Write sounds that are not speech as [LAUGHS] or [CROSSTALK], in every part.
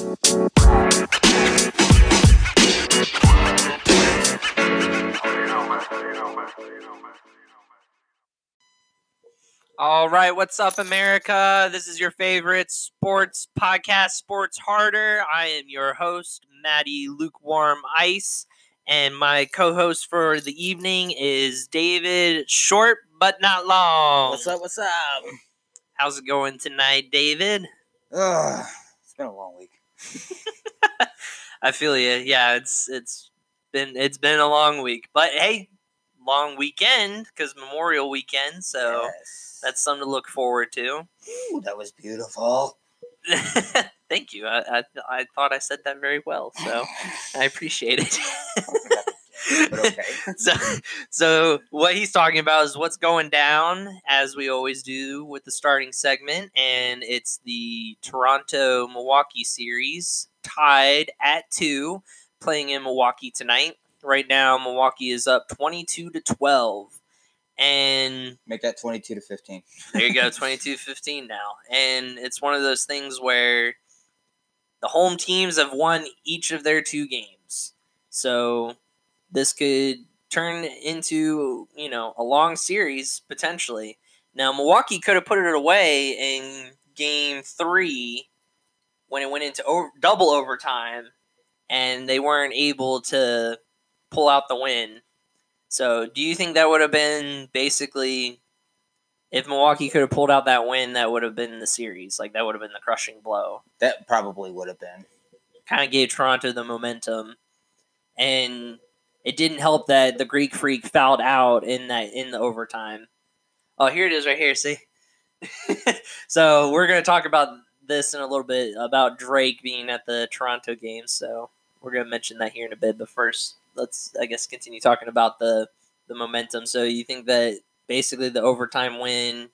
All right, what's up, America? This is your favorite sports podcast, Sports Harder. I am your host, Maddie Lukewarm Ice, and my co-host for the evening is David, short but not long. What's up? What's up? How's it going tonight, David? Ugh, it's been a long week. [LAUGHS] I feel you. Yeah, it's it's been it's been a long week, but hey, long weekend because Memorial Weekend, so Yes. that's something to look forward to. Ooh, that was beautiful. [LAUGHS] Thank you. I, I I thought I said that very well, so [LAUGHS] I appreciate it. Okay. [LAUGHS] so, so what he's talking about is what's going down, as we always do with the starting segment, and it's the Toronto Milwaukee series tied at two, playing in Milwaukee tonight. Right now, Milwaukee is up twenty-two to twelve, and Make that 22 to 15. there you go, [LAUGHS] 22-15 now. And it's one of those things where the home teams have won each of their two games. So this could turn into, you know, a long series potentially. Now Milwaukee could have put it away in game 3 when it went into over, double overtime and they weren't able to pull out the win. So, do you think that would have been basically if Milwaukee could have pulled out that win, that would have been the series. Like that would have been the crushing blow. That probably would have been. Kind of gave Toronto the momentum, and it didn't help that the Greek Freak fouled out in that in the overtime. Oh, here it is, right here. See. [LAUGHS] so we're gonna talk about this in a little bit about Drake being at the Toronto game. So we're gonna mention that here in a bit. But first, let's I guess continue talking about the the momentum. So you think that basically the overtime win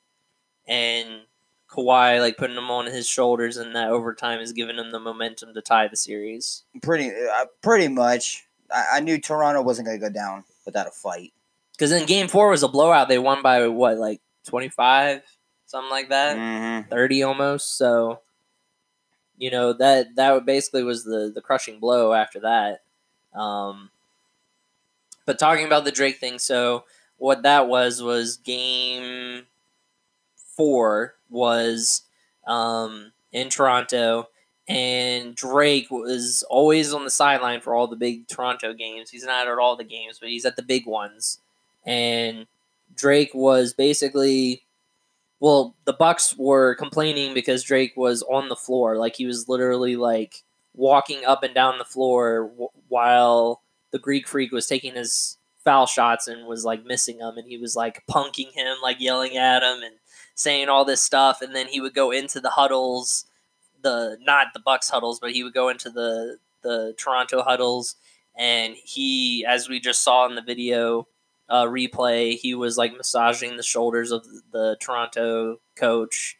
and Kawhi like putting them on his shoulders and that overtime is giving him the momentum to tie the series. Pretty, uh, pretty much. I, I knew Toronto wasn't going to go down without a fight. Because in game four was a blowout. They won by what, like twenty five, something like that, Mm-hmm. thirty almost. So, you know that that basically was the the crushing blow after that. Um, but talking about the Drake thing, so what that was was game four was um, in Toronto, and Drake was always on the sideline for all the big Toronto games. He's not at all the games, but he's at the big ones. And Drake was basically, well, the Bucks were complaining because Drake was on the floor, like he was literally like walking up and down the floor w- while the Greek Freak was taking his foul shots and was like missing them, and he was like punking him, like yelling at him and saying all this stuff, and then he would go into the huddles, the not the Bucks huddles, but he would go into the the Toronto huddles, and he, as we just saw in the video uh, replay, he was like massaging the shoulders of the Toronto coach.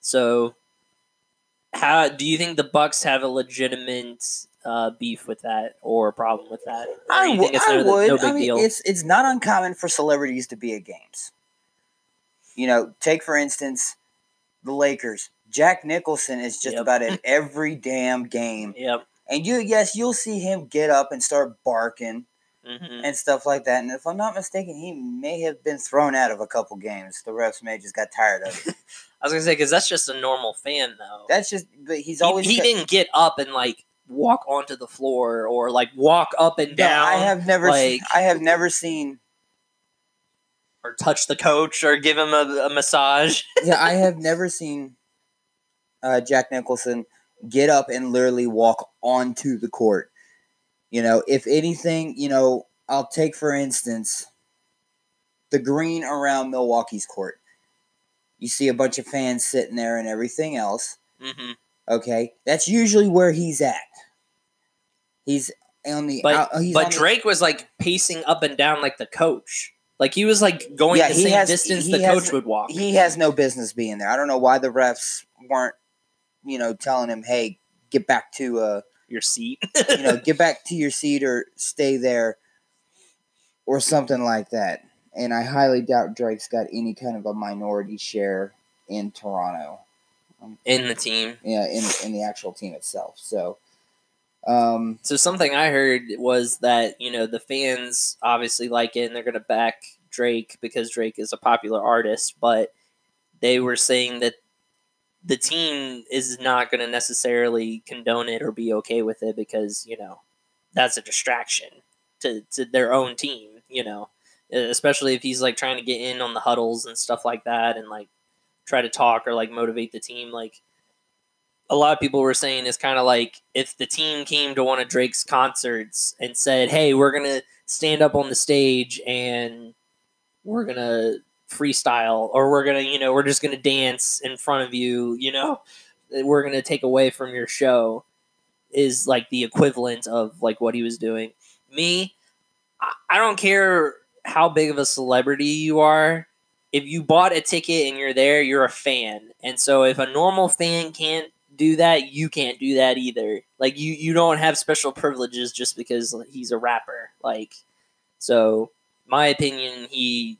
So, how do you think the Bucks have a legitimate uh, beef with that or a problem with that? I, you w- think it's I would. no big I mean, deal? it's it's not uncommon for celebrities to be at games. You know, take for instance the Lakers. Jack Nicholson is just Yep. about at every damn game, Yep. and you yes, you'll see him get up and start barking hmm and stuff like that. And if I'm not mistaken, he may have been thrown out of a couple games. The refs may just got tired of it. [LAUGHS] I was gonna say because that's just a normal fan though. That's just, but he's always. he got- didn't get up and like walk onto the floor or like walk up and down. I have never. like- I have never seen. or touch the coach or give him a, a massage. Yeah, I [LAUGHS] have never seen uh, Jack Nicholson get up and literally walk onto the court. You know, if anything, you know, I'll take for instance the green around Milwaukee's court. You see a bunch of fans sitting there and everything else. hmm Okay, that's usually where he's at. He's on the. But out, he's but on the- Drake was like pacing up and down like the coach. Like he was like going Yeah, the he same has- distance he the has- coach would walk. he has no business being there. I don't know why the refs weren't, you know, telling him, "Hey, get back to uh, Your seat. [LAUGHS] you know, get back to your seat or stay there or something like that. And I highly doubt Drake's got any kind of a minority share in Toronto. in the team. Yeah, in in the actual team itself. So, um, So something I heard was that you know the fans obviously like it and they're going to back Drake because Drake is a popular artist, but they were saying that the team is not going to necessarily condone it or be okay with it because you know that's a distraction to to their own team. You know, especially if he's like trying to get in on the huddles and stuff like that and like try to talk or like motivate the team like a lot of people were saying is kind of like if the team came to one of Drake's concerts and said, "Hey, we're gonna stand up on the stage and we're gonna freestyle, or we're gonna, you know, we're just gonna dance in front of you, you know, we're gonna take away from your show," is like the equivalent of like what he was doing. Me, I, don't care how big of a celebrity you are. If you bought a ticket and you're there, you're a fan. And so if a normal fan can't do that, you can't do that either. Like you you don't have special privileges just because he's a rapper. Like so my opinion he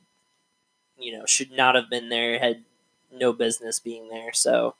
you know should not have been there, had no business being there. So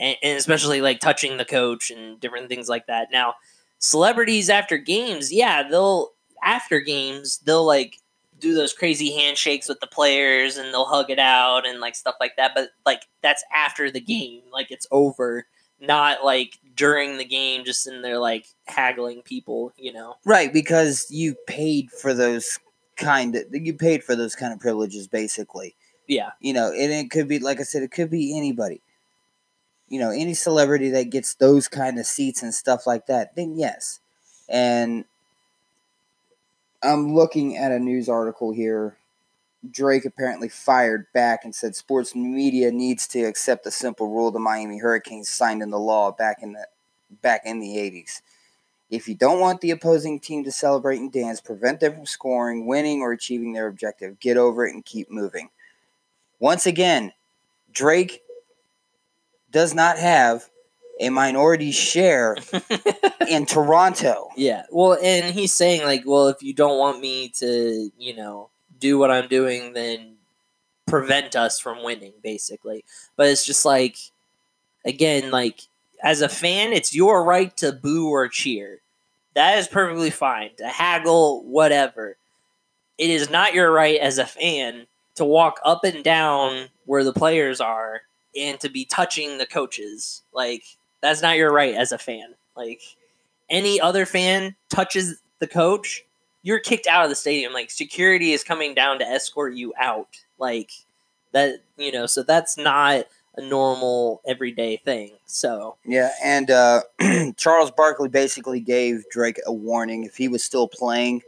and, and especially like touching the coach and different things like that. Now, celebrities after games, yeah, they'll after games, they'll like do those crazy handshakes with the players and they'll hug it out and like stuff like that. But like that's after the game, like it's over, not like during the game, just in there like haggling people, you know. right because you paid for those kind of you paid for those kind of privileges, basically. Yeah, You know, and it could be like I said, it could be anybody. You know, any celebrity that gets those kind of seats and stuff like that, then yes. And I'm looking at a news article here. Drake apparently fired back and said sports media needs to accept the simple rule the Miami Hurricanes signed into law back in the back in the 80s. If you don't want the opposing team to celebrate and dance, prevent them from scoring, winning, or achieving their objective. Get over it and keep moving. Once again, Drake does not have a minority share [LAUGHS] in Toronto. yeah. Well, and he's saying like, well, if you don't want me to, you know, do what I'm doing, then prevent us from winning, basically. But it's just like, again, like as a fan, it's your right to boo or cheer. That is perfectly fine. To haggle, whatever. It is not your right as a fan to walk up and down where the players are and to be touching the coaches. Like, that's not your right as a fan. Like, any other fan touches the coach, you're kicked out of the stadium. Like, security is coming down to escort you out. Like, that, you know, so that's not a normal everyday thing. So, Yeah, and uh, [CLEARS THROAT] Charles Barkley basically gave Drake a warning. If he was still playing,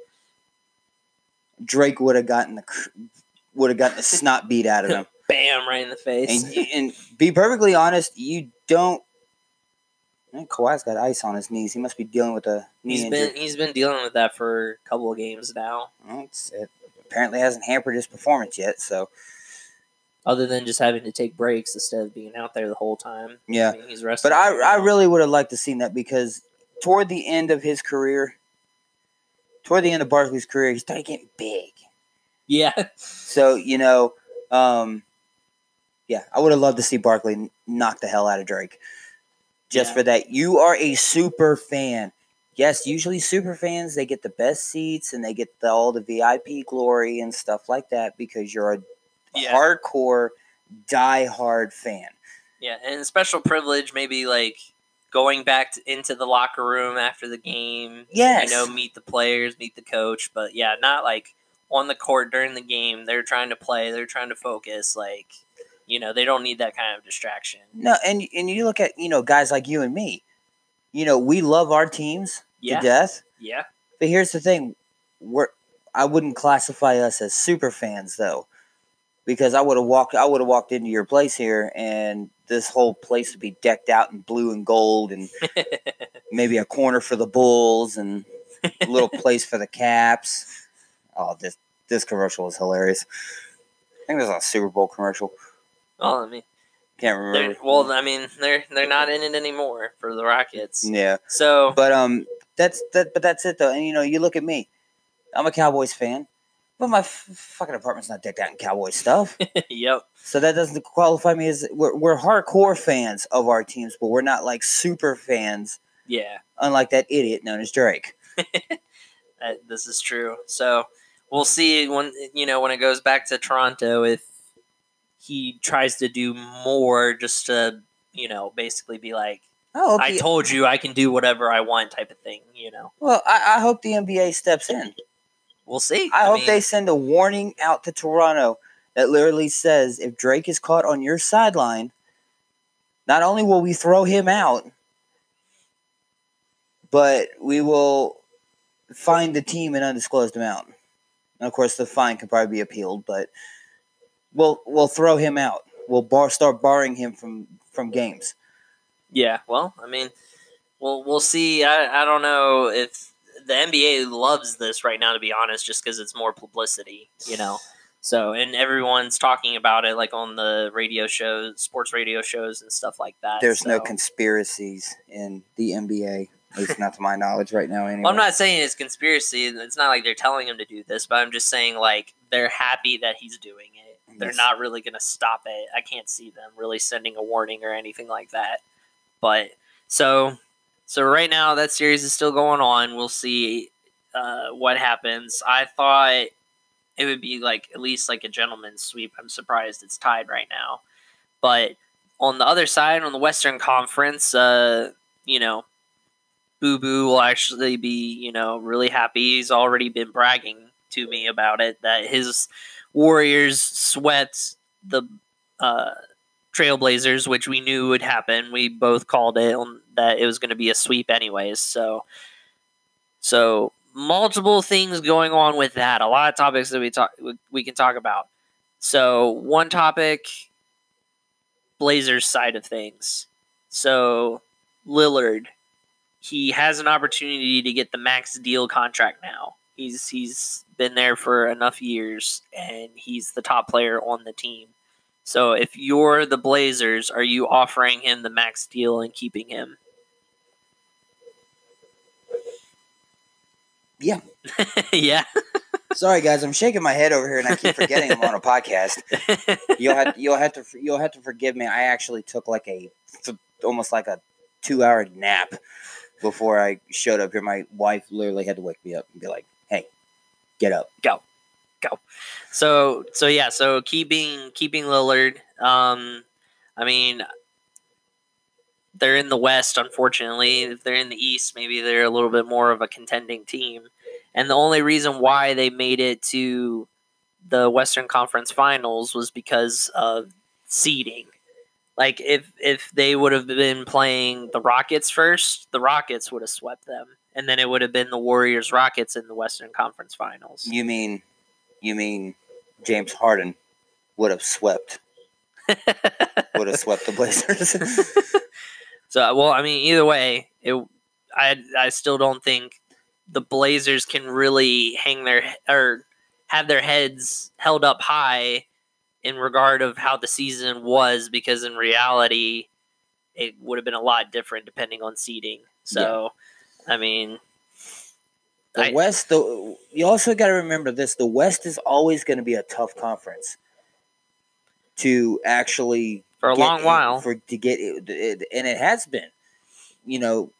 Drake would have gotten the would have gotten the snot beat out of him. [LAUGHS] bam, right in the face. And, and be perfectly honest, you don't. Man, Kawhi's got ice on his knees. He must be dealing with a knee He's injury. been he's been dealing with that for a couple of games now. Well, it's, it apparently hasn't hampered his performance yet. So Other than just having to take breaks instead of being out there the whole time. yeah, I mean, he's resting. but I I really would have liked to seen that because toward the end of his career, toward the end of Barkley's career, he started getting big. yeah, So you know, um, yeah, I would have loved to see Barkley knock the hell out of Drake. Just Yeah. for that, you are a super fan. Yes, usually super fans they get the best seats and they get the, all the VIP glory and stuff like that because you're a Yeah. hardcore, die-hard fan. yeah, and special privilege maybe like going back to, into the locker room after the game. Yes. you know, meet the players, meet the coach. But yeah, not like on the court during the game. They're trying to play. They're trying to focus. Like, you know, they don't need that kind of distraction. No, and and you look at you know guys like you and me. You know, we love our teams Yeah, to death. yeah, But here's the thing: we're I wouldn't classify us as super fans though, because I would have walked I would have walked into your place here, and this whole place would be decked out in blue and gold, and [LAUGHS] maybe a corner for the Bulls and a little [LAUGHS] place for the Caps. Oh, this this commercial is hilarious. I think there's a Super Bowl commercial. well, I mean, Can't remember. well, I mean, they're they're not in it anymore for the Rockets. yeah. So But um, that's that. But that's it though. And you know, you look at me. I'm a Cowboys fan, But my f- fucking apartment's not decked out in cowboy stuff. [LAUGHS] yep. So that doesn't qualify me as we're, we're hardcore fans of our teams, but we're not like super fans, Yeah. unlike that idiot known as Drake. [LAUGHS] That, this is true. So we'll see when you know when it goes back to Toronto if he tries to do more just to you know basically be like I I told you I can do whatever I want type of thing. You know, well, I, I hope the NBA steps in. We'll see. I, hope mean, they send a warning out to Toronto that literally says if Drake is caught on your sideline, not only will we throw him out, but we will find the team an undisclosed amount. And of course, the fine could probably be appealed, but we'll we'll throw him out. We'll bar start barring him from from games. Yeah, well, I mean, we'll we'll see. I I don't know if the NBA loves this right now, to be honest, just because it's more publicity, you know. So, and everyone's talking about it, like on the radio shows, sports radio shows, and stuff like that. There's no conspiracies in the NBA, at least not to my knowledge right now. Anyway, Well, I'm not saying it's conspiracy. It's not like they're telling him to do this, but I'm just saying like they're happy that he's doing it. They're not really going to stop it. I can't see them really sending a warning or anything like that. But so so right now that series is still going on. We'll see uh, what happens. I thought it would be like at least like a gentleman's sweep. I'm surprised it's tied right now. But on the other side, on the Western Conference, uh, you know, Boo Boo will actually be, you know, really happy. He's already been bragging to me about it that his Warriors swept the uh, Trailblazers, which we knew would happen. We both called it on that it was going to be a sweep, anyways. So, so multiple things going on with that. A lot of topics that we talk we- we can talk about. So one topic, Blazers side of things. So Lillard, he has an opportunity to get the max deal contract now. He's he's been there for enough years, and he's the top player on the team. So if you're the Blazers, are you offering him the max deal and keeping him? Yeah. [LAUGHS] yeah. Sorry, guys, I'm shaking my head over here, and I keep forgetting I'm on a podcast. [LAUGHS] You'll have you'll have to you'll have to forgive me. I actually took like a almost like a two hour nap before I showed up here. My wife literally had to wake me up and be like, "Hey, get up." So so yeah, so keeping keeping Lillard. Um, I mean, they're in the West, unfortunately. If they're in the East, maybe they're a little bit more of a contending team. And the only reason why they made it to the Western Conference Finals was because of seeding. Like if if they would have been playing the Rockets first, the Rockets would have swept them, and then it would have been the Warriors Rockets in the Western Conference Finals. You mean you mean James Harden would have swept [LAUGHS] would have swept the Blazers? [LAUGHS] so well, I mean, either way, it I I still don't think the Blazers can really hang their or have their heads held up high in regard of how the season was because in reality it would have been a lot different depending on seeding. So, I mean, The I- West, the you also got to remember this: the West is always going to be a tough conference to actually for a long in- while. for to get it, it- and it has been, you know,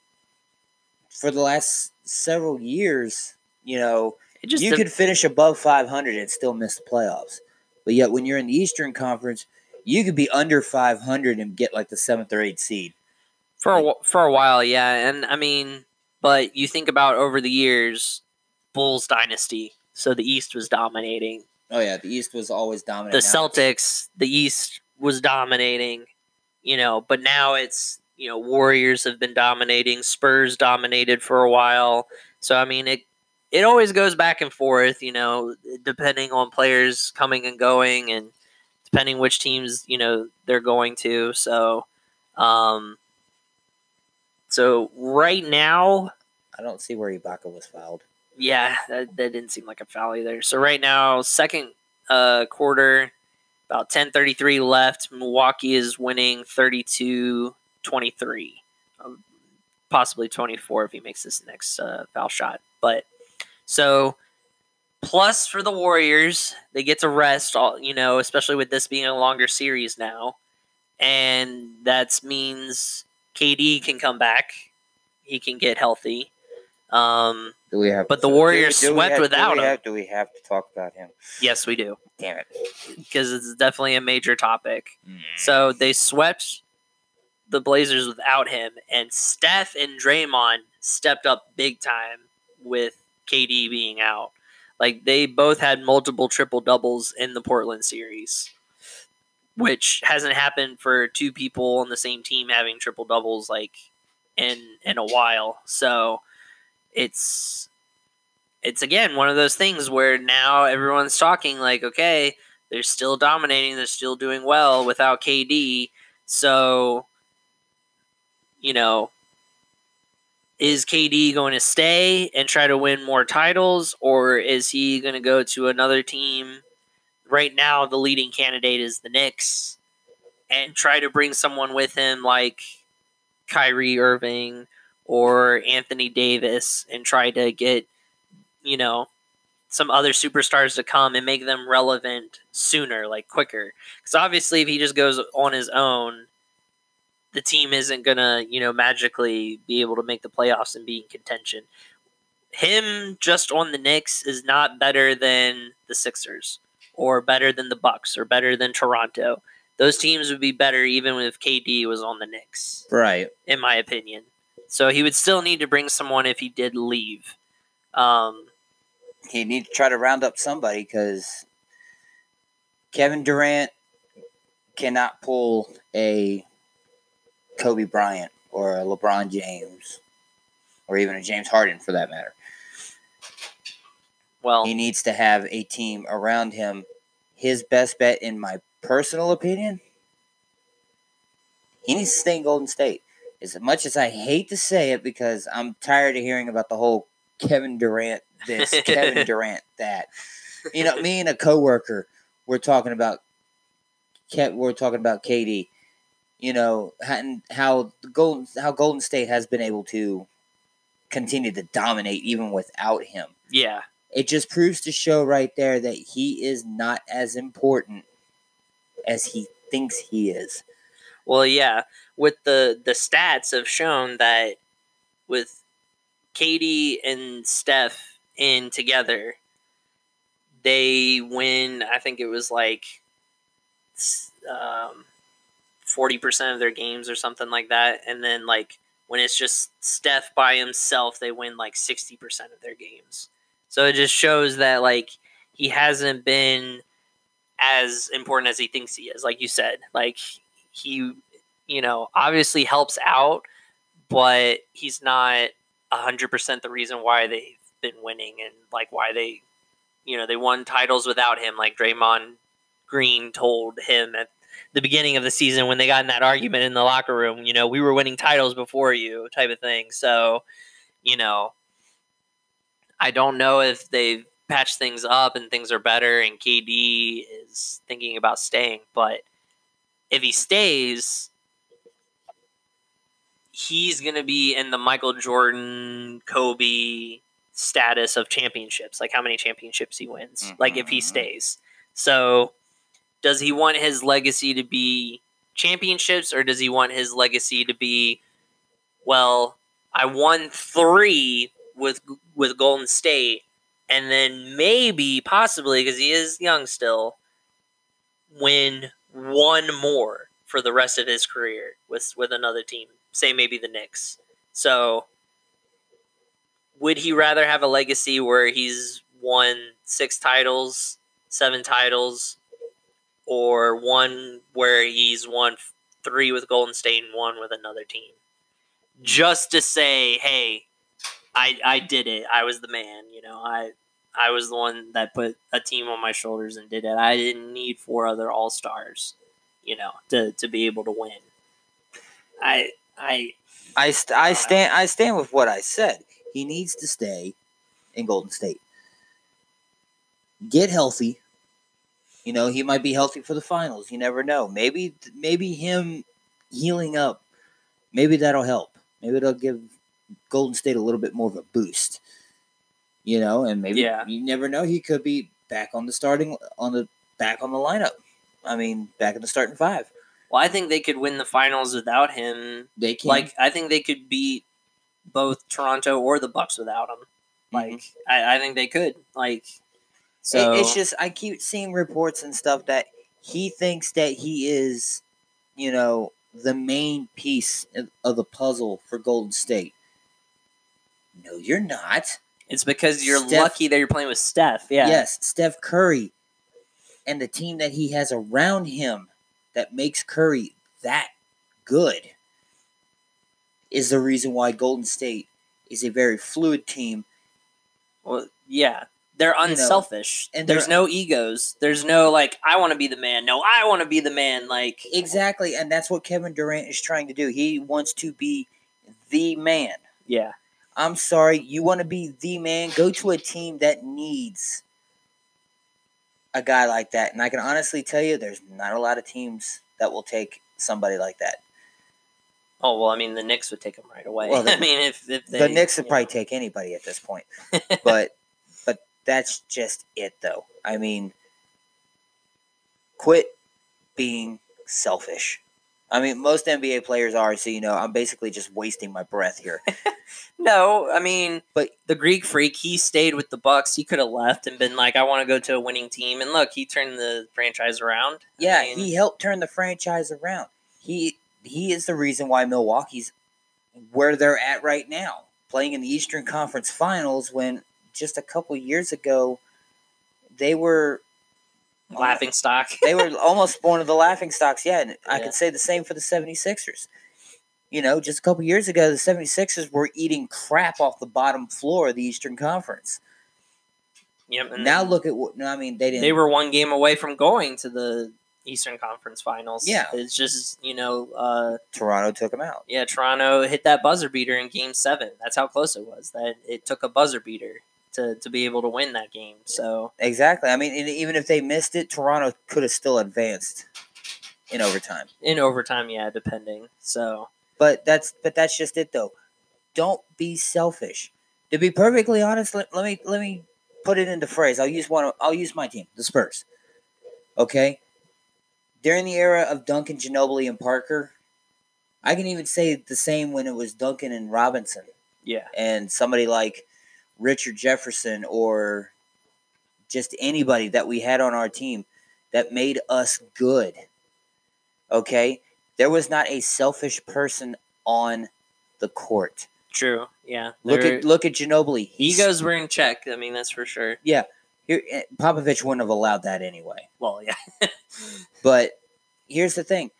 for the last several years. You know, it just you de- could finish above 500 and still miss the playoffs, but yet when you're in the Eastern Conference, you could be under 500 and get like the seventh or eighth seed. for a, for a while, yeah. And I mean, but you think about over the years, Bulls dynasty. So the East was dominating. Oh yeah, the East was always dominating the. Now Celtics, the East was dominating, you know, but now it's, you know, Warriors have been dominating, Spurs dominated for a while. So I mean, it it always goes back and forth, you know, depending on players coming and going and depending which teams, you know, they're going to. So um so right now, I don't see where Ibaka was fouled. yeah, that, that didn't seem like a foul either. So right now, second uh, quarter, about 10:33 left. Milwaukee is winning 32-23, um, possibly 24 if he makes this next uh, foul shot. But so Plus, for the Warriors, they get to rest. All you know, especially with this being a longer series now, and that means KD can come back. He can get healthy. Um, Do we have? But the do- Warriors do we swept have- do without we him. have- do we have to talk about him? yes, we do Damn it! because it's definitely a major topic. Mm. So they swept the Blazers without him, and Steph and Draymond stepped up big time with KD being out. Like they both had multiple triple doubles in the Portland series, which hasn't happened for two people on the same team having triple doubles like in in a while. So it's it's again one of those things where now everyone's talking like, okay, they're still dominating, they're still doing well without KD. So, you know, is KD going to stay and try to win more titles, or is he going to go to another team? Right now, the leading candidate is the Knicks, and try to bring someone with him like Kyrie Irving or Anthony Davis and try to get, you know, some other superstars to come and make them relevant sooner, like quicker. Because obviously, if he just goes on his own, the team isn't gonna, you know, magically be able to make the playoffs and be in contention. Him just on the Knicks is not better than the Sixers or better than the Bucks or better than Toronto. Those teams would be better even if KD was on the Knicks, Right. in my opinion. So he would still need to bring someone if he did leave. Um, He need to try to round up somebody because Kevin Durant cannot pull a Kobe Bryant or a LeBron James or even a James Harden for that matter. Well, He needs to have a team around him. His best bet, in my personal opinion, he needs to stay in Golden State. As much as I hate to say it, because I'm tired of hearing about the whole Kevin Durant this, [LAUGHS] Kevin Durant that. You know, me and a coworker, we're talking about, we're talking about KD. You know, and how the Golden how Golden State has been able to continue to dominate even without him yeah, it just proves to show right there that he is not as important as he thinks he is. Well, yeah, with the the stats have shown that with KD and Steph in together, they win. I think it was like um, forty percent of their games or something like that, and then like when it's just Steph by himself, they win like sixty percent of their games. So it just shows that like he hasn't been as important as he thinks he is. Like you said, like he, you know, obviously helps out, but he's not hundred percent the reason why they've been winning and like why they, you know, they won titles without him. Like Draymond Green told him at the beginning of the season when they got in that argument in the locker room. You know, we were winning titles before you, type of thing. So, you know, I don't know if they've patched things up and things are better and KD is thinking about staying, but if he stays, he's going to be in the Michael Jordan, Kobe status of championships, like how many championships he wins, like if he Mhm. stays. So, does he want his legacy to be championships or does he want his legacy to be well, I won 3 with with Golden State and then maybe possibly because he is young still win one more for the rest of his career with with another team say maybe the Knicks. So would he rather have a legacy where he's won six titles seven titles or one where he's won three with Golden State and one with another team? Just to say hey I I did it I was the man you know I I was the one that put a team on my shoulders and did it. I didn't need four other all stars, you know, to, to be able to win. I I I st- I uh, stand I stand with what I said. He needs to stay in Golden State. Get healthy. You know, he might be healthy for the finals. You never know. Maybe maybe him healing up, maybe that'll help. Maybe it'll give Golden State a little bit more of a boost. You know, and maybe Yeah. you never know. He could be back on the starting on the back on the lineup. I mean, back in the starting five. Well, I think they could win the finals without him. They can Like I think they could beat both Toronto or the Bucks without him. Like I, I think they could. Like so Mm-hmm. It- it's just I keep seeing reports and stuff that he thinks that he is, you know, the main piece of the puzzle for Golden State. No, you're not. it's because you're Steph- lucky that you're playing with Steph. Yeah. Yes, Steph Curry and the team that he has around him that makes Curry that good is the reason why Golden State is a very fluid team. Well, yeah. They're know, unselfish. and There's no egos. There's no like I want to be the man. No, I want to be the man. Like Exactly, and that's what Kevin Durant is trying to do. He wants to be the man. yeah. I'm sorry, you want to be the man, go to a team that needs a guy like that. And I can honestly tell you there's not a lot of teams that will take somebody like that. Oh well, I mean the Knicks would take him right away. Well, the- [LAUGHS] I mean if, if they, the Knicks would you probably know. take anybody at this point. [LAUGHS] but but that's just it though. I mean quit being selfish. I mean most NBA players are, so you know, I'm basically just wasting my breath here. [LAUGHS] No, I mean, But- the Greek freak, he stayed with the Bucks. He could have left and been like, "I want to go to a winning team." And look, he turned the franchise around. I Yeah, mean, he helped turn the franchise around. He he is the reason why Milwaukee's where they're at right now, playing in the Eastern Conference Finals when just a couple years ago they were laughing stock. [LAUGHS] they were almost born of the laughing stocks. Yeah, and I Yeah. could say the same for the 76ers. You know, just a couple years ago the 76ers were eating crap off the bottom floor of the Eastern Conference. yep. And now look at what no, I mean they didn't they were one game away from going to the Eastern Conference Finals. Yeah. it's just you know, uh, Toronto took them out. yeah, Toronto hit that buzzer beater in Game Seven. That's how close it was. That it took a buzzer beater to to be able to win that game. So Exactly. I mean, even if they missed it, Toronto could have still advanced in overtime. in overtime, yeah, depending. So But that's but that's just it though. Don't be selfish. To be perfectly honest, let, let me let me put it into phrase. I'll use one. I'll use my team, the Spurs. Okay. During the era of Duncan, Ginobili, and Parker, I can even say the same when it was Duncan and Robinson yeah, and somebody like Richard Jefferson or just anybody that we had on our team that made us good. Okay? There was not a selfish person on the court. true. Yeah, Look at look at Ginobili. He's- egos were in check. I mean, that's for sure. Yeah. Here, eh, Popovich wouldn't have allowed that anyway. Well, yeah, [LAUGHS] But here's the thing.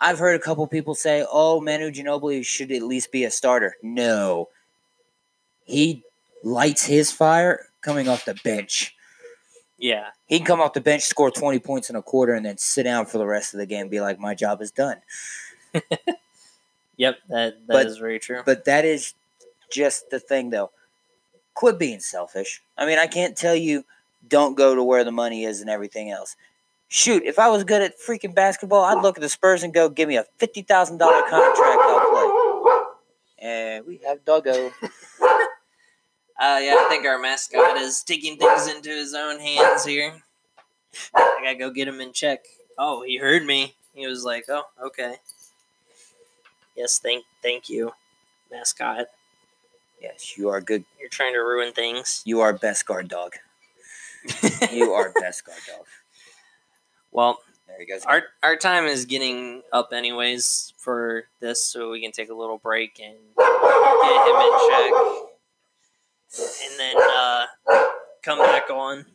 I've heard a couple people say, "Oh, Manu Ginobili should at least be a starter." No, he lights his fire coming off the bench. yeah. He can come off the bench, score twenty points in a quarter, and then sit down for the rest of the game. and Be like, "My job is done." [LAUGHS] Yep, that that is But- very true. But that is just the thing, though. Quit being selfish. I mean, I can't tell you don't go to where the money is and everything else. Shoot, if I was good at freaking basketball, I'd look at the Spurs and go, give me a fifty thousand dollar contract, I'll play. And we have Doggo. [LAUGHS] Uh, yeah, I think our mascot is taking things into his own hands here. I gotta go get him in check. Oh, he heard me. He was like, "Oh, okay." Yes, thank thank you, mascot. Yes, you are good. You're trying to ruin things. You are best guard dog. [LAUGHS] You are best guard dog. well, There he goes. our our time is getting up anyways for this, so we can take a little break and get him in check, and then uh, come back on.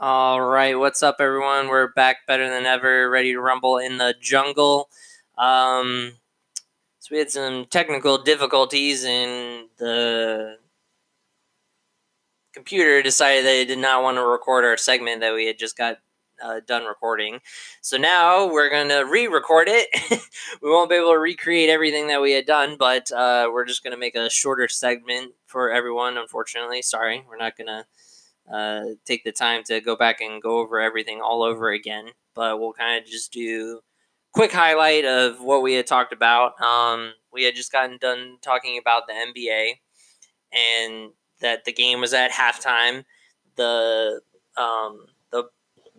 All right, what's up, everyone? We're back better than ever, ready to rumble in the jungle. Um, so we had some technical difficulties, and the computer decided they did not want to record our segment that we had just got uh, done recording. So now we're going to re record it. [LAUGHS] we won't be able to recreate everything that we had done, but uh, we're just going to make a shorter segment for everyone, unfortunately. Sorry, we're not going to uh, take the time to go back and go over everything all over again, but we'll kind of just do quick highlight of what we had talked about. Um, we had just gotten done talking about the NBA and that the game was at halftime. The um, the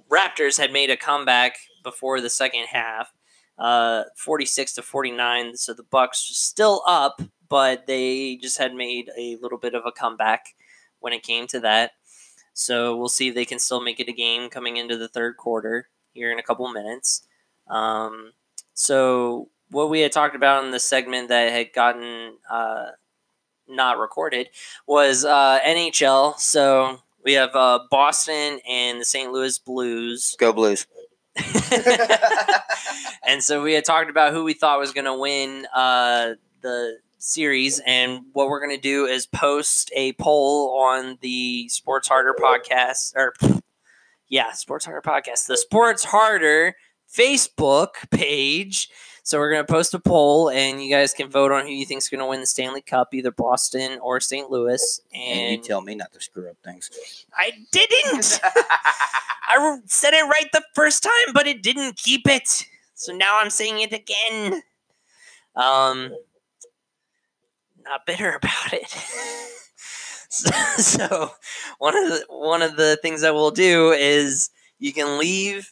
Raptors had made a comeback before the second half, uh, forty six to forty nine. So the Bucks still up, but they just had made a little bit of a comeback when it came to that. So we'll see if they can still make it a game coming into the third quarter here in a couple minutes. Um, so what we had talked about in the segment that had gotten uh, not recorded was uh, NHL. So we have uh, Boston and the St. Louis Blues. Go Blues. [LAUGHS] and so we had talked about who we thought was going to win uh, the series, and what we're going to do is post a poll on the Sports Harder podcast, or yeah, Sports Harder podcast, the Sports Harder Facebook page. So we're going to post a poll, and you guys can vote on who you think is going to win the Stanley Cup, either Boston or St. Louis. And, And you tell me not to screw up things. I didn't. [LAUGHS] I said it right the first time, but it didn't keep it. So now I'm saying it again. Um, not bitter about it. [LAUGHS] so, so one of the one of the things that we'll do is you can leave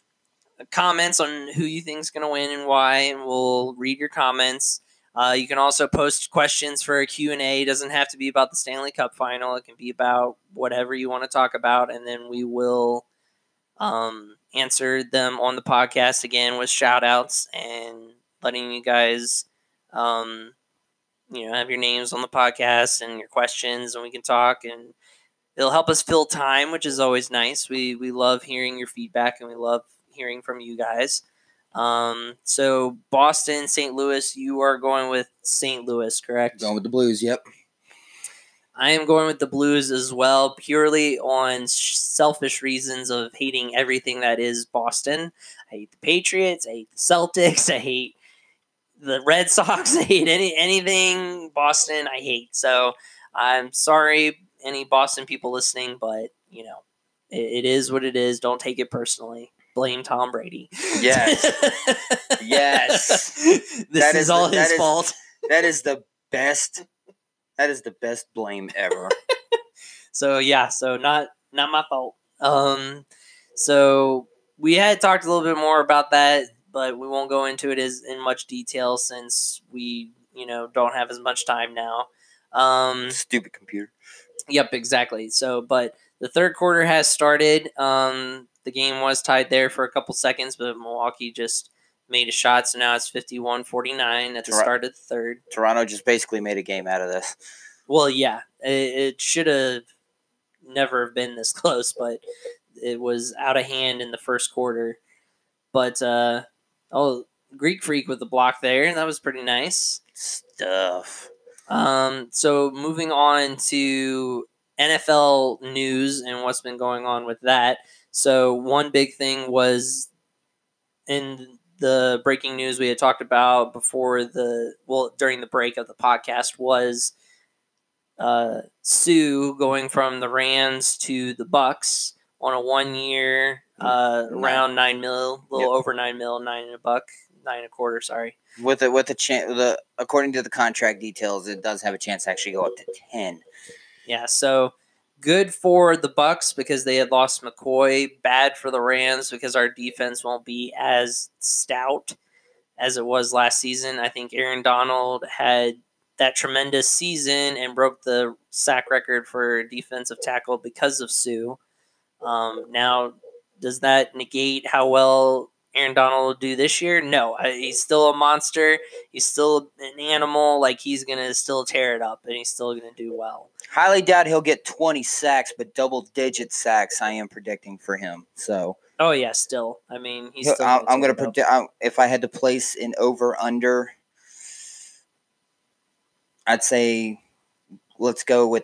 comments on who you think is going to win and why, and we'll read your comments. Uh, you can also post questions for a Q&A. It doesn't have to be about the Stanley Cup final. It can be about whatever you want to talk about, and then we will um, answer them on the podcast again with shout outs and letting you guys um, you know have your names on the podcast and your questions and we can talk and it'll help us fill time which is always nice we we love hearing your feedback and we love hearing from you guys um, so boston st louis you are going with st louis correct Going with the Blues. Yep. I am going with the Blues as well, purely on selfish reasons of hating everything that is Boston. I hate the Patriots. I hate the Celtics. I hate the Red [LAUGHS] Sox. I hate any anything Boston. I hate. So I'm sorry, any Boston people listening, but you know, it, it is what it is. Don't take it personally. Blame Tom Brady. Yes. [LAUGHS] Yes. this That is, is all the- his that is- fault. That is the best. That is the best blame ever. [LAUGHS] So yeah, so not not my fault. Um, so we had talked a little bit more about that, but we won't go into it as in much detail since we you know don't have as much time now. Um, Stupid computer. Yep, exactly. So, but the third quarter has started. Um, the game was tied there for a couple seconds, but Milwaukee just made a shot. So now it's 51 49 at the start of the third. Toronto just basically made a game out of this. Well, yeah, it, it should have never have been this [LAUGHS] close, but it was out of hand in the first quarter. But, uh, oh, Greek Freak with the block there. That was pretty nice. Stuff. Um, so moving on to NFL news and what's been going on with that. So one big thing was in the breaking news we had talked about before the well during the break of the podcast was uh, Suh going from the Rams to the Bucks on a one year uh, Nine. around nine mil, a little Yep. over nine mil, nine and a buck, nine and a quarter. Sorry. With the with the chance, the according to the contract details, it does have a chance to actually go up to ten. Yeah, so good for the Bucks because they had lost McCoy. Bad for the Rams because our defense won't be as stout as it was last season. I think Aaron Donald had that tremendous season and broke the sack record for defensive tackle because of Suh. Um, now, does that negate how well Aaron Donald will do this year? No, he's still a monster. He's still an animal. Like he's gonna still tear it up, and he's still gonna do well. Highly doubt he'll get twenty sacks, but double digit sacks I am predicting for him. So Oh yeah, still. I mean, he's still. I'm, I'm tear going to it predict if I had to place an over under. I'd say, let's go with.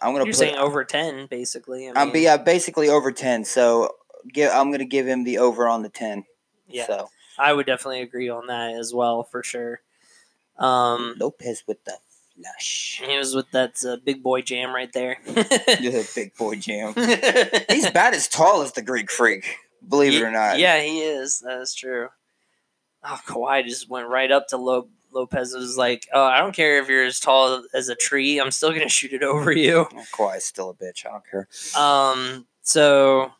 I'm to You're put. saying over ten, basically. I I'm mean, be yeah, basically over ten. So give, I'm going to give him the over on the ten. yeah, So I would definitely agree on that as well for sure. Um, Lopez with the flush. he was with that uh, big boy jam right there. [LAUGHS] the big boy jam. [LAUGHS] He's about as tall as the Greek freak. Believe it or not. Yeah, he is. That is true. Oh, Kawhi just went right up to Lo- Lopez was like, "Oh, I don't care if you're as tall as a tree. I'm still gonna [LAUGHS] shoot it over you." Kawhi's still a bitch. I don't care. Um. So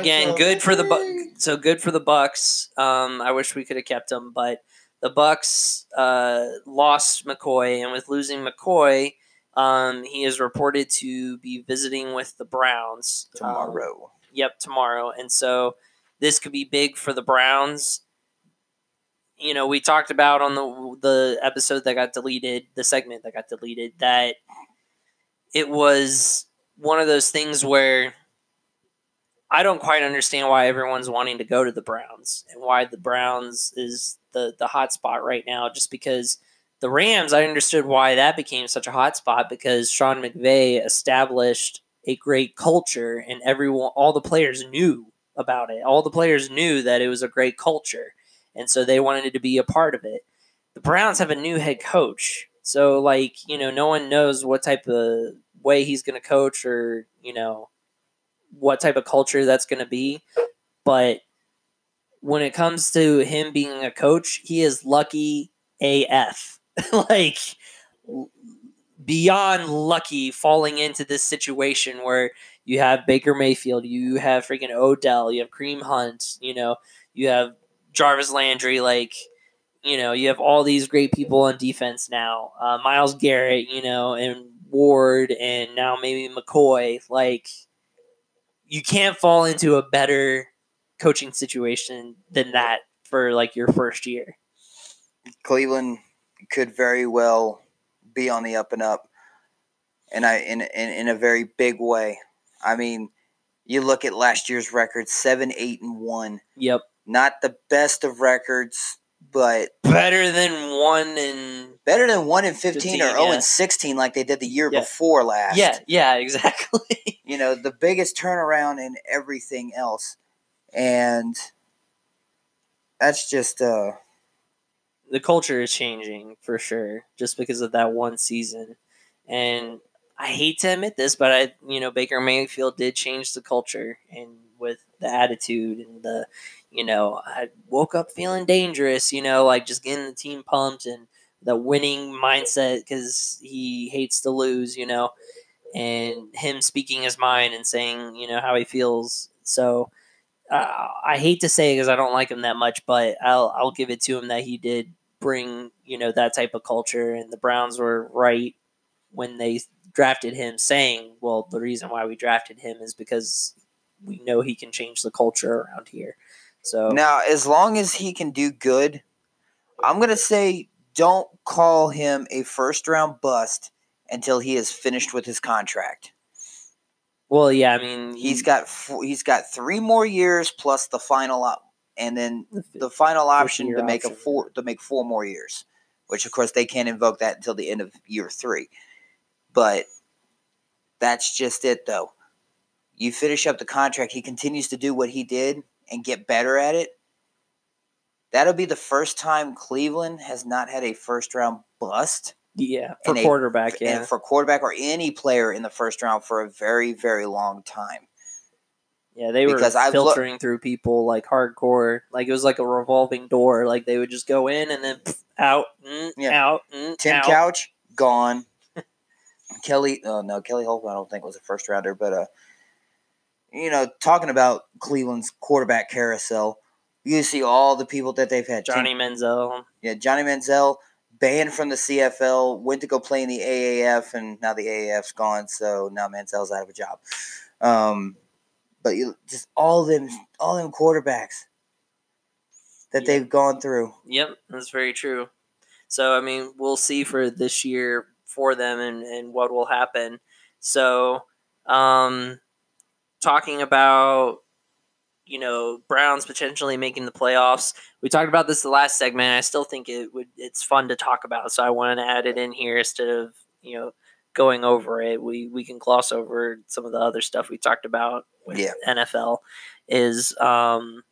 again, What's good for the boy? bu- so good for the Bucks. Um. I wish we could have kept him, but the Bucks uh lost McCoy, and with losing McCoy, um, he is reported to be visiting with the Browns um, Tomorrow. Yep, tomorrow. And so this could be big for the Browns. You know, we talked about on the the episode that got deleted, the segment that got deleted, that it was one of those things where I don't quite understand why everyone's wanting to go to the Browns and why the Browns is the the hot spot right now just because the Rams, I understood why that became such a hot spot because Sean McVay established a great culture and everyone all the players knew about it. All the players knew that it was a great culture and so they wanted to be a part of it. The Browns have a new head coach. So like, you know, no one knows what type of way he's going to coach or, you know, what type of culture that's going to be, but when it comes to him being a coach, he is lucky AF. [LAUGHS] like beyond lucky falling into this situation where you have Baker Mayfield, you have freaking Odell, you have Kareem Hunt, you know, you have Jarvis Landry, like, you know, you have all these great people on defense now. Uh, Myles Garrett, you know, and Ward, and now maybe McCoy. Like, you can't fall into a better coaching situation than that for like your first year. Cleveland could very well be on the up and up, and I in in, in a very big way. I mean, you look at last year's record: seven, eight, and one. Yep. Not the best of records, but Better than one and better than one in fifteen, 15, or zero yeah. and sixteen, like they did the year Yeah. before last. yeah, yeah, [LAUGHS] exactly. you know the biggest turnaround in everything else, and that's just uh the culture is changing for sure just because of that one season. And I hate to admit this, but I, you know, Baker Mayfield did change the culture and with the attitude and the, you know, I woke up feeling dangerous, you know, like just getting the team pumped and the winning mindset because he hates to lose, you know, and him speaking his mind and saying, you know, how he feels. So, uh, I hate to say because I don't like him that much, but I'll I'll give it to him that he did bring you know that type of culture, and the Browns were right when they drafted him, saying, "Well, the reason why we drafted him is because we know he can change the culture around here." So now as long as he can do good, I'm gonna say don't call him a first round bust until he is finished with his contract. well, yeah, I mean He's got four, he's got three more years plus the final op, and then the, the final option to make a four to make four more years, which of course they can't invoke that until the end of year three. But that's just it, though. You finish up the contract. He continues to do what he did and get better at it. That'll be the first time Cleveland has not had a first round bust yeah for a- quarterback, and yeah, for quarterback or any player in the first round for a very, very long time. yeah, they were because filtering through people like hardcore, like it was like a revolving door, like they would just go in and then pff, out, mm, Yeah. out, mm, Tim out. Couch gone. [LAUGHS] Kelly, oh no, Kelly Holcomb, I don't think was a first rounder, but uh, you know, talking about Cleveland's quarterback carousel, you see all the people that they've had. Tim- Johnny Manziel. yeah, Johnny Manziel banned from the CFL, went to go play in the AAF, and now the AAF's gone, so now Manziel's out of a job. Um, but you just all them, all them quarterbacks that Yeah. they've gone through. Yep, that's very true. So I mean, we'll see for this year for them and, and what will happen. So, um, talking about you know Browns potentially making the playoffs. We talked about this the last segment. I still think it would it's fun to talk about, so I wanted to add it in here instead of you know going over it. We we can gloss over some of the other stuff we talked about with Yeah. NFL. Is um,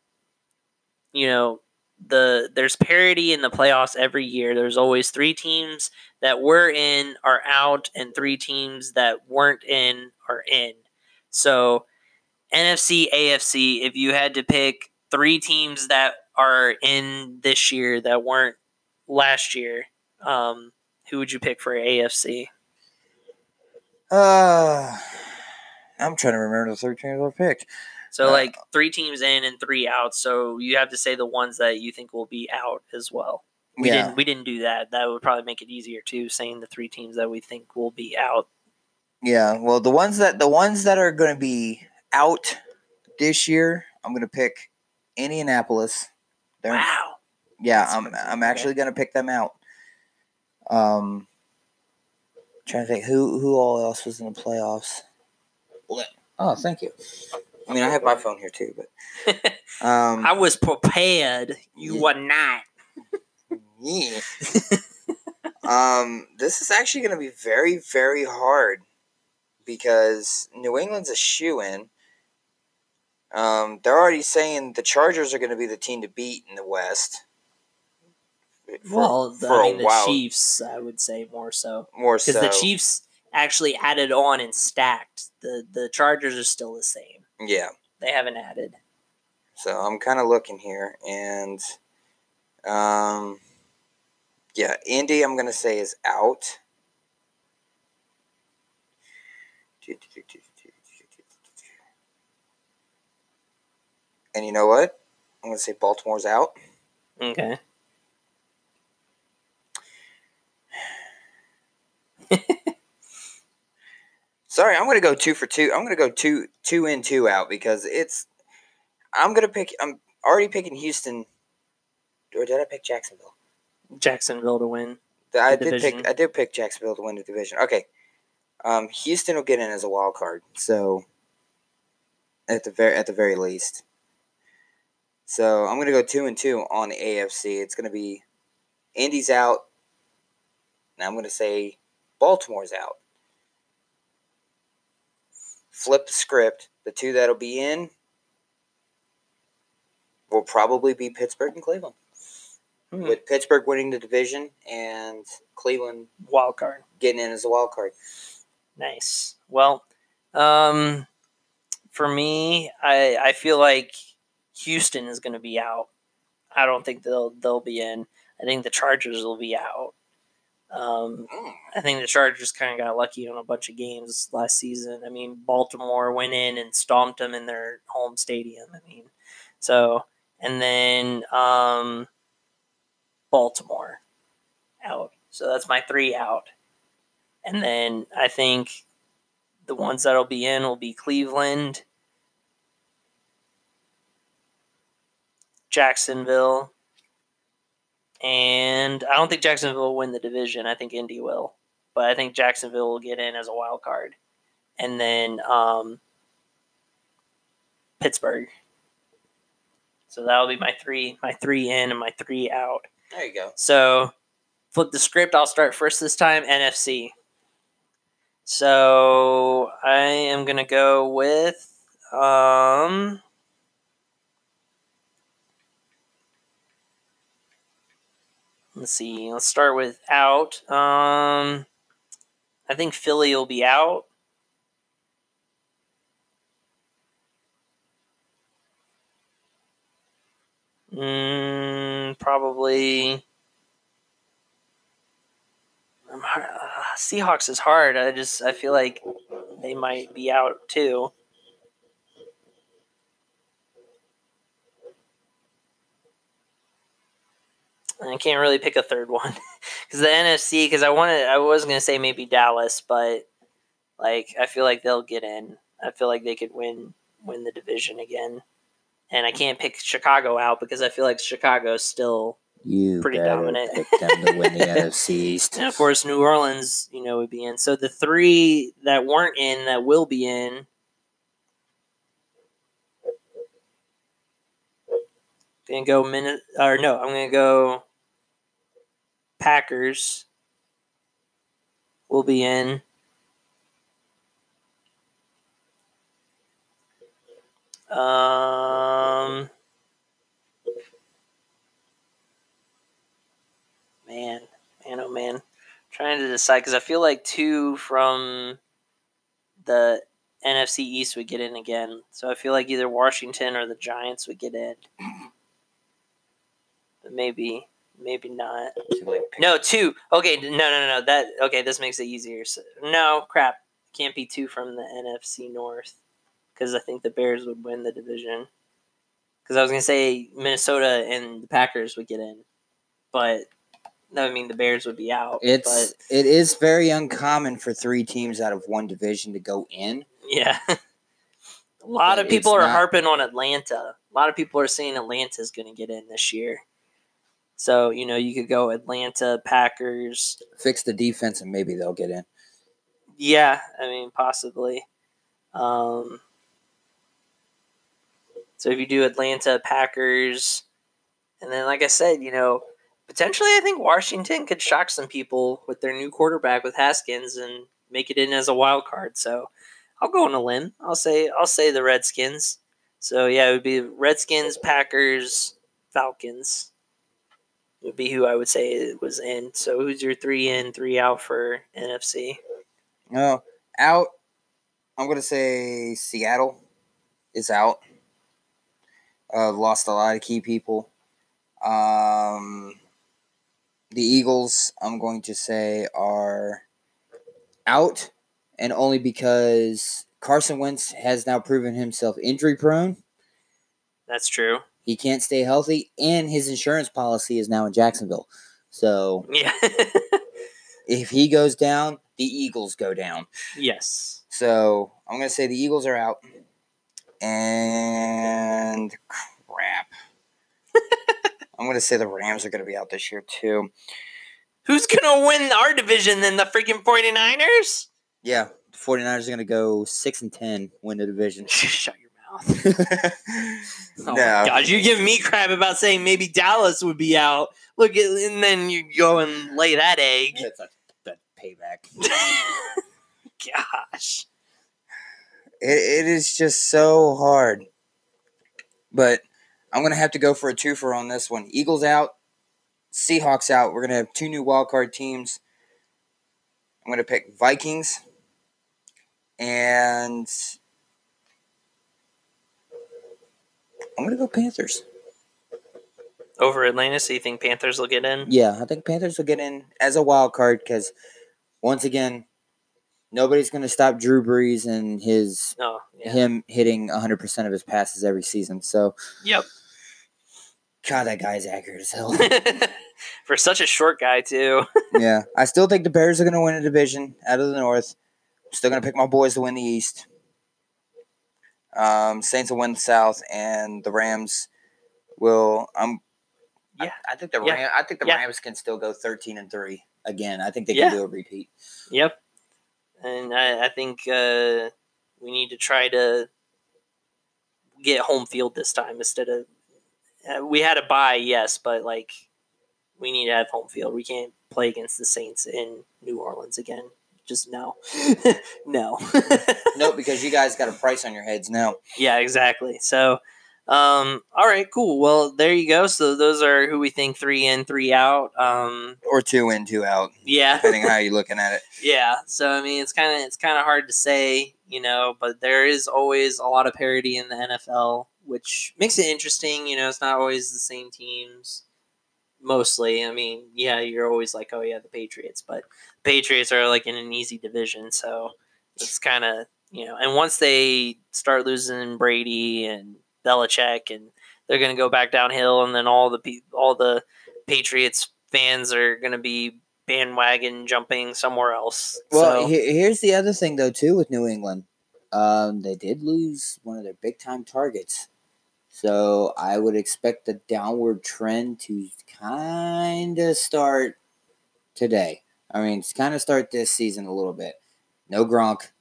you know the there's parity in the playoffs every year. There's always three teams that were in are out, and three teams that weren't in are in. So NFC, AFC. If you had to pick three teams that are in this year that weren't last year, um, who would you pick for AFC? Uh, I'm trying to remember the three teams I picked. So Uh, like three teams in and three out. So you have to say the ones that you think will be out as well. We Yeah. didn't we didn't do that. That would probably make it easier too, saying the three teams that we think will be out. Yeah, well, the ones that the ones that are going to be out this year, I'm to pick Indianapolis. They're, Wow. Yeah, That's I'm I'm okay. actually to pick them out. Um, trying to think who who all else was in the playoffs. Oh, thank you. I mean, I have my phone here too, but [LAUGHS] um, I was prepared. You Yeah. were not. Yeah. um, this is actually going to be very, very hard because New England's a shoe in. Um, they're already saying the Chargers are going to be the team to beat in the West. For, well, the, for I mean the while, Chiefs, I would say more so more so. because the Chiefs actually added on and stacked. the The Chargers are still the same. Yeah. They haven't added. So I'm kind of looking here, and um, yeah, Indy, I'm going to say is out. And you know what? I'm going to say Baltimore's out. Okay. [LAUGHS] Sorry, I'm going to go two for two. I'm going to go two, two in, two out because it's. I'm going to pick. I'm already picking Houston. Or did I pick Jacksonville? Jacksonville to win. I did division. pick. I did pick Jacksonville to win the division. Okay, um, Houston will get in as a wild card. So at the very at the very least. So I'm gonna go two and two on the AFC. It's gonna be Indy's out. And I'm gonna say Baltimore's out. Flip the script. The two that'll be in will probably be Pittsburgh and Cleveland Hmm. with Pittsburgh winning the division and Cleveland Wild card. getting in as a wild card. Nice. Well, um, for me, I I feel like Houston is going to be out. I don't think they'll they'll be in. I think the Chargers will be out. Um, I think the Chargers kind of got lucky on a bunch of games last season. I mean, Baltimore went in and stomped them in their home stadium. I mean, so and then um, Baltimore out. So that's my three out. And then I think the ones that'll be in will be Cleveland, Jacksonville, and I don't think Jacksonville will win the division. I think Indy will, but I think Jacksonville will get in as a wild card, and then um, Pittsburgh. So that'll be my three, my three in and my three out. There you go. So, flip the script. I'll start first this time. NFC. So I am gonna go with um. Let's see. Let's start with out. Um, I think Philly will be out. Mm, probably. Uh, Seahawks is hard. I just I feel like they might be out too. I can't really pick a third one [LAUGHS] because the NFC. Because I wanted, I was gonna say maybe Dallas, but like I feel like they'll get in. I feel like they could win win the division again. And I can't pick Chicago out because I feel like Chicago's still You Pretty dominant. pick them to win the [LAUGHS] NFC East. And of course, New Orleans, you know, would be in. So the three that weren't in that will be in. Gonna go minute or no, I'm gonna go. Packers will be in. Um, man, man, oh man, trying to decide because I feel like two from the NFC East would get in again. So I feel like either Washington or the Giants would get in. But maybe maybe not. To, like, pick- No, two. Okay, no, no, no, no. That okay. This makes it easier. So, no, crap. Can't be two from the NFC North because I think the Bears would win the division. Because I was gonna say Minnesota and the Packers would get in, but that would mean the Bears would be out. It's but it is very uncommon for three teams out of one division to go in. yeah. [LAUGHS] A lot But of people are not- harping on Atlanta. A lot of people are saying Atlanta's going to get in this year. So, you know, you could go Atlanta, Packers, Fix the defense and maybe they'll get in. Yeah, I mean, possibly. Um, so if you do Atlanta, Packers, and then, like I said, you know, potentially I think Washington could shock some people with their new quarterback with Haskins and make it in as a wild card. So I'll go on a limb. I'll say I'll say the Redskins. So yeah, it would be Redskins, Packers, Falcons. Would be who I would say it was in. So who's your three in, three out for NFC? No, out. I'm gonna say Seattle is out. Uh, lost a lot of key people. Um, the Eagles, I'm going to say, are out, and only because Carson Wentz has now proven himself injury prone. That's true. He can't stay healthy, and his insurance policy is now in Jacksonville. So Yeah. [LAUGHS] if he goes down, the Eagles go down. yes. So I'm gonna say the Eagles are out. And crap. [LAUGHS] I'm gonna say the Rams are gonna be out this year too. Who's gonna win our division then? The freaking 49ers? Yeah, the 49ers are gonna go six and ten, win the division. [LAUGHS] Shut mouth. [LAUGHS] [LAUGHS] Oh no. my gosh, you give me crap about saying maybe Dallas would be out. Look at and then you go and lay that egg. That's a, that payback. [LAUGHS] Gosh. It, it is just so hard. But I'm gonna have to go for a twofer on this one. Eagles out, Seahawks out. We're gonna have two new wildcard teams. I'm gonna pick Vikings and I'm gonna go Panthers. Over Atlanta, so you think Panthers will get in? Yeah, I think Panthers will get in as a wild card because once again, nobody's gonna stop Drew Brees and his Oh, yeah. him hitting 100 percent of his passes every season. So Yep. God, that guy's accurate as hell. [LAUGHS] For such a short guy too. [LAUGHS] yeah, I still think the Bears are going to win a division out of the North. I'm still going to pick my boys to win the East. Um, Saints will win the South, and the Rams will. Um, Yeah. I, I think the Yeah. Ram, I think the Yeah. Rams can still go 13 and three again. I think they Yeah. can do a repeat. Yep. And I, I think uh, we need to try to get home field this time instead of. Uh, we had a bye, yes, but like we need to have home field. We can't play against the Saints in New Orleans again. Just no, [LAUGHS] no. [LAUGHS] no, because you guys got a price on your heads now. Yeah, exactly. So, um, all right, cool. Well, there you go. So those are who we think three in, three out. Um, Or two in, two out, yeah, depending on how you're looking at it. [LAUGHS] yeah. So I mean, it's kind of it's kind of hard to say, you know, but there is always a lot of parity in the NFL, which makes it interesting. You know, it's not always the same teams. Mostly, I mean, yeah, you're always like, oh yeah, the Patriots, but the Patriots are like in an easy division, so it's kind of you know. And once they start losing Brady and Belichick, and they're going to go back downhill, and then all the all the Patriots fans are going to be bandwagon jumping somewhere else. Well, so, he- here's the other thing though too with New England. Um, they did lose one of their big time targets. So I would expect the downward trend to kind of start today. I mean, it's kind of start this season a little bit. No Gronk.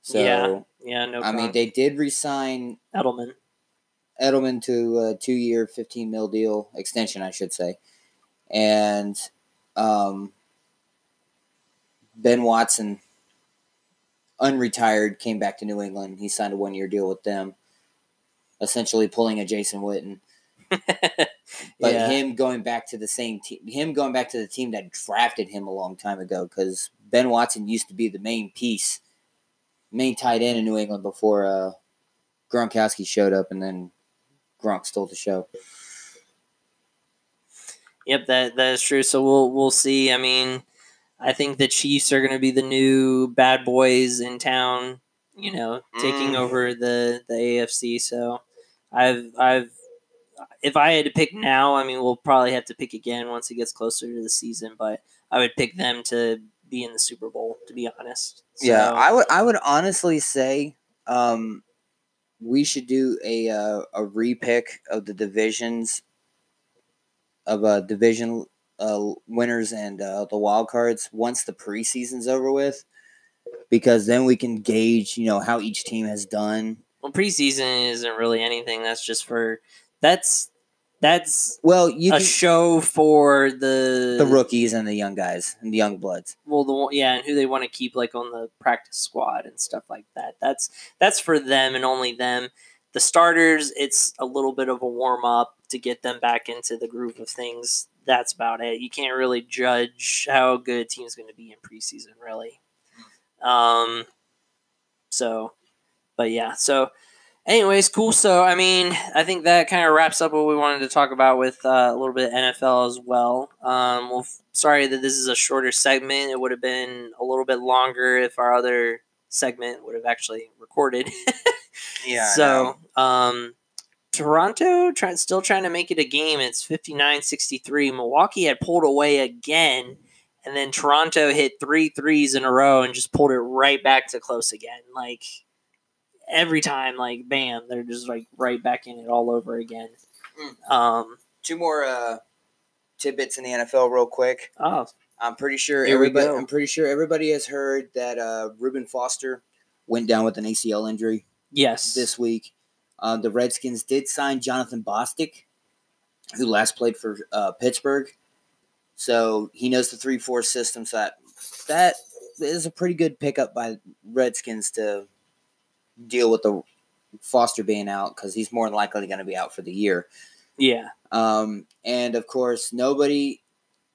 So Yeah, yeah, no. I mean, they did resign Edelman. Edelman to a two year, 15 mil deal extension, I should say. And um, Ben Watson, unretired, came back to New England. He signed a one year deal with them, essentially pulling a Jason Witten. [LAUGHS] But yeah, him going back to the same team, him going back to the team that drafted him a long time ago, because Ben Watson used to be the main piece, main tight end in New England before uh, Gronkowski showed up, and then Gronk stole the show. Yep, that that is true. So we'll we'll see. I mean, I think the Chiefs are going to be the new bad boys in town. You know, taking Mm. over the the AFC. So I've I've if I had to pick now, I mean, we'll probably have to pick again once it gets closer to the season. But I would pick them to be in the Super Bowl. To be honest. Yeah, I would I would honestly say um, we should do a uh, a repick of the divisions of uh, division uh, winners and uh, the wild cards once the preseason's over with, because then we can gauge you know how each team has done. Well, preseason isn't really anything. That's just for that's that's Well, you a can, show for the the rookies and the young guys and the young bloods. Well, the one- yeah, and who they want to keep like on the practice squad and stuff like that. That's that's for them and only them. The starters, it's a little bit of a warm up to get them back into the groove of things. That's about it. You can't really judge how good a team's going to be in preseason, really. Um, so, but yeah, so anyways, cool. So, I mean, I think that kind of wraps up what we wanted to talk about with uh, a little bit of NFL as well. Um, well, sorry that this is a shorter segment. It would have been a little bit longer if our other segment would have actually recorded. [LAUGHS] Yeah. so, um, Toronto try, still trying to make it a game. It's 59-63. Milwaukee had pulled away again, and then Toronto hit three threes in a row and just pulled it right back to close again. Like every time, like bam, they're just like right back in it all over again. Um, two more uh, tidbits in the NFL, real quick. oh, I'm pretty sure Here everybody. I'm pretty sure everybody has heard that uh, Reuben Foster went down with an ACL injury yes. this week. Uh, the Redskins did sign Jonathan Bostic, who last played for uh, Pittsburgh, so he knows the three-four system. So that that is a pretty good pickup by Redskins to deal with the Foster being out because he's more than likely going to be out for the year. yeah. Um, and of course, nobody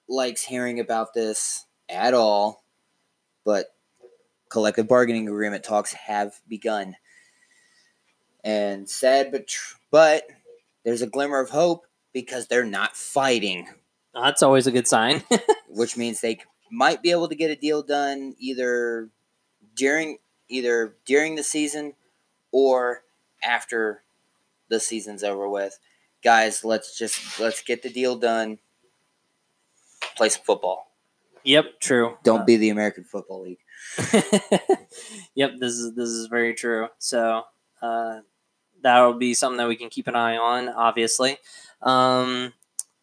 likes hearing about this at all, but collective bargaining agreement talks have begun. And sad, but tr- but there's a glimmer of hope because they're not fighting, That's always a good sign. [LAUGHS] which means they might be able to get a deal done either during either during the season or after the season's over with. Guys, let's just let's get the deal done. Play some football. yep. True. Don't be the American Football League. [LAUGHS] yep, this is this is very true. So uh, that'll be something that we can keep an eye on, obviously. Um,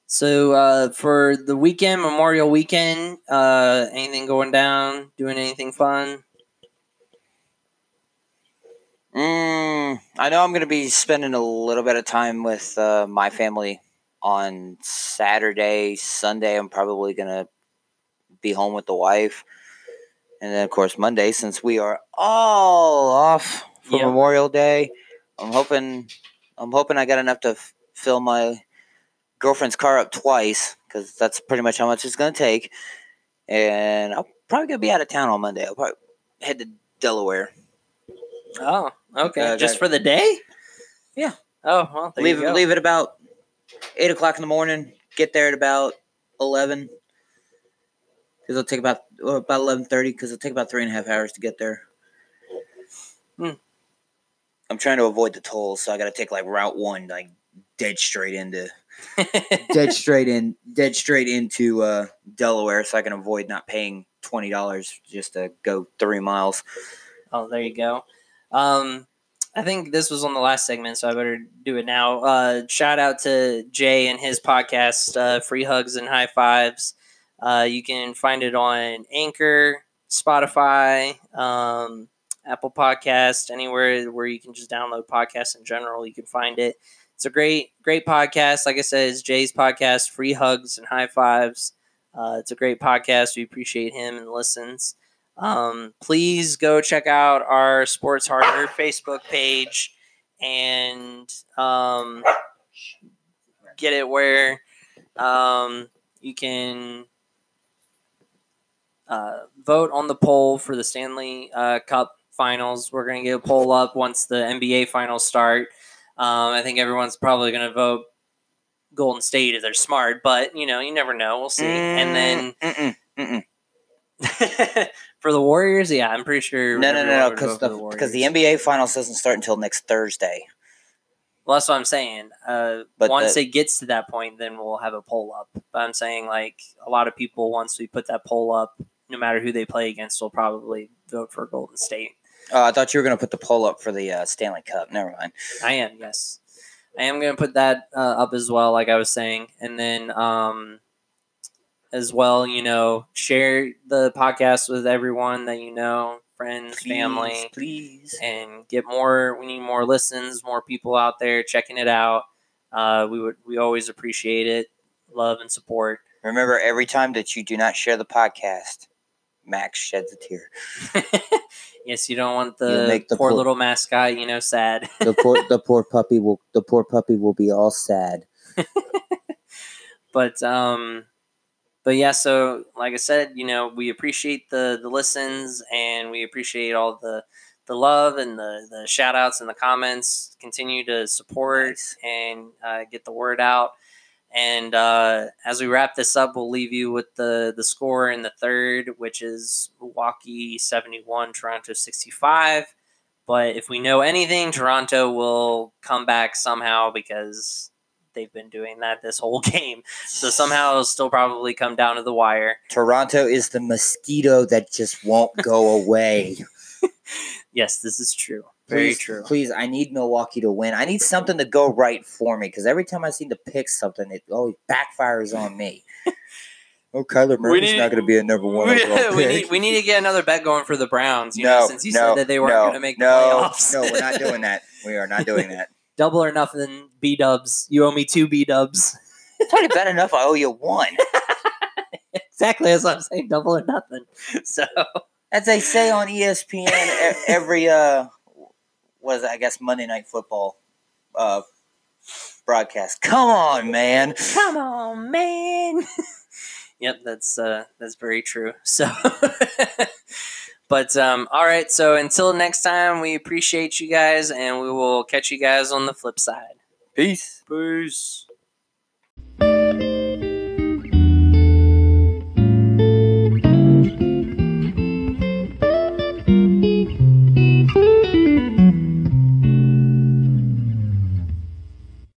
so uh, for the weekend, Memorial Weekend, uh, anything going down? Doing anything fun? Mm, I know I'm going to be spending a little bit of time with uh, my family on Saturday, Sunday. I'm probably going to be home with the wife. And then, of course, Monday, since we are all off for. Memorial Day, I'm hoping I'm hoping I got enough to f- fill my girlfriend's car up twice because that's pretty much how much it's going to take. And I'm probably going to be out of town on Monday. I'll probably head to Delaware. Oh, okay. Uh, Just that- for the day? Yeah. Oh well, leave you go. leave it about eight o'clock in the morning. Get there at about eleven. Because it'll take about well, about eleven thirty. Because it'll take about three and a half hours to get there. Hmm. I'm trying to avoid the tolls, so I got to take like Route One, like dead straight into [LAUGHS] dead straight in dead straight into uh, Delaware, so I can avoid not paying twenty dollars just to go three miles. Oh, there you go. Um, I think this was on the last segment, so I better do it now. Uh, shout out to Jay and his podcast, uh, Free Hugs and High Fives. Uh, you can find it on Anchor, Spotify, um, Apple Podcast, anywhere where you can just download podcasts in general. You can find it. It's a great, great podcast. Like I said, it's Jay's podcast, Free Hugs and High Fives. Uh, it's a great podcast. We appreciate him and listens. Um, please go check out our Sports Harder Facebook page and um, get it where um, you can uh, vote on the poll for the Stanley uh, Cup finals. We're going to get a poll up once the NBA finals start. Um, I think everyone's probably going to vote Golden State if they're smart, but you know, you never know. We'll see. And then Mm, mm-mm, mm-mm. [LAUGHS] for the Warriors, yeah, I'm pretty sure. no, no, everyone no, because the because the. NBA finals doesn't start until next Thursday. Well, that's what I'm saying. Uh, But once the- it gets to that point, then we'll have a poll up. But I'm saying like a lot of people, once we put that poll up, no matter who they play against, will probably vote for Golden State. Oh, I thought you were going to put the poll up for the uh, Stanley Cup. Never mind. I am, yes. I am going to put that uh, up as well, like I was saying. And then um, as well, you know, share the podcast with everyone that you know, friends, family, please. and get more. We need more listens, more people out there checking it out. Uh, we would, we always appreciate it, love and support. Remember, every time that you do not share the podcast, Max sheds a tear. [LAUGHS] yes, you don't want the, the poor poor- little mascot, you know, sad. The poor, the poor [LAUGHS] puppy will, the poor puppy will be all sad. [LAUGHS] but um but yeah so like i said you know we appreciate the the listens and we appreciate all the the love and the the shout outs and the comments. Continue to support Nice. and uh, get the word out. And uh, as we wrap this up we'll leave you with the the score in the third which is milwaukee 71 toronto 65 but if we know anything toronto will come back somehow because they've been doing that this whole [LAUGHS] game so somehow it'll still probably come down to the wire. Toronto is the mosquito that just won't go [LAUGHS] away. Yes, this is true. Very Please- true. Please, I need Milwaukee to win. I need something to go right for me because every time I seem to pick something, it always backfires on me. [LAUGHS] oh, Kyler Murray's need- not going to be a number one We, we need we need to get another bet going for the Browns. You know, no, since you no, said that they weren't no, going to make the no, playoffs. no, we're not doing that. We are not doing that. Double or nothing. B Dubs. You owe me two B Dubs. It's already bad enough. I owe you one. [LAUGHS] [LAUGHS] exactly as I'm saying. Double or nothing. So As they say on ESPN, every uh, was I guess Monday Night Football uh broadcast. Come on, man. come on, man. [LAUGHS] yep, that's uh, that's very true. So. But um, all right, so until next time, we appreciate you guys, and we will catch you guys on the flip side. Peace. Peace.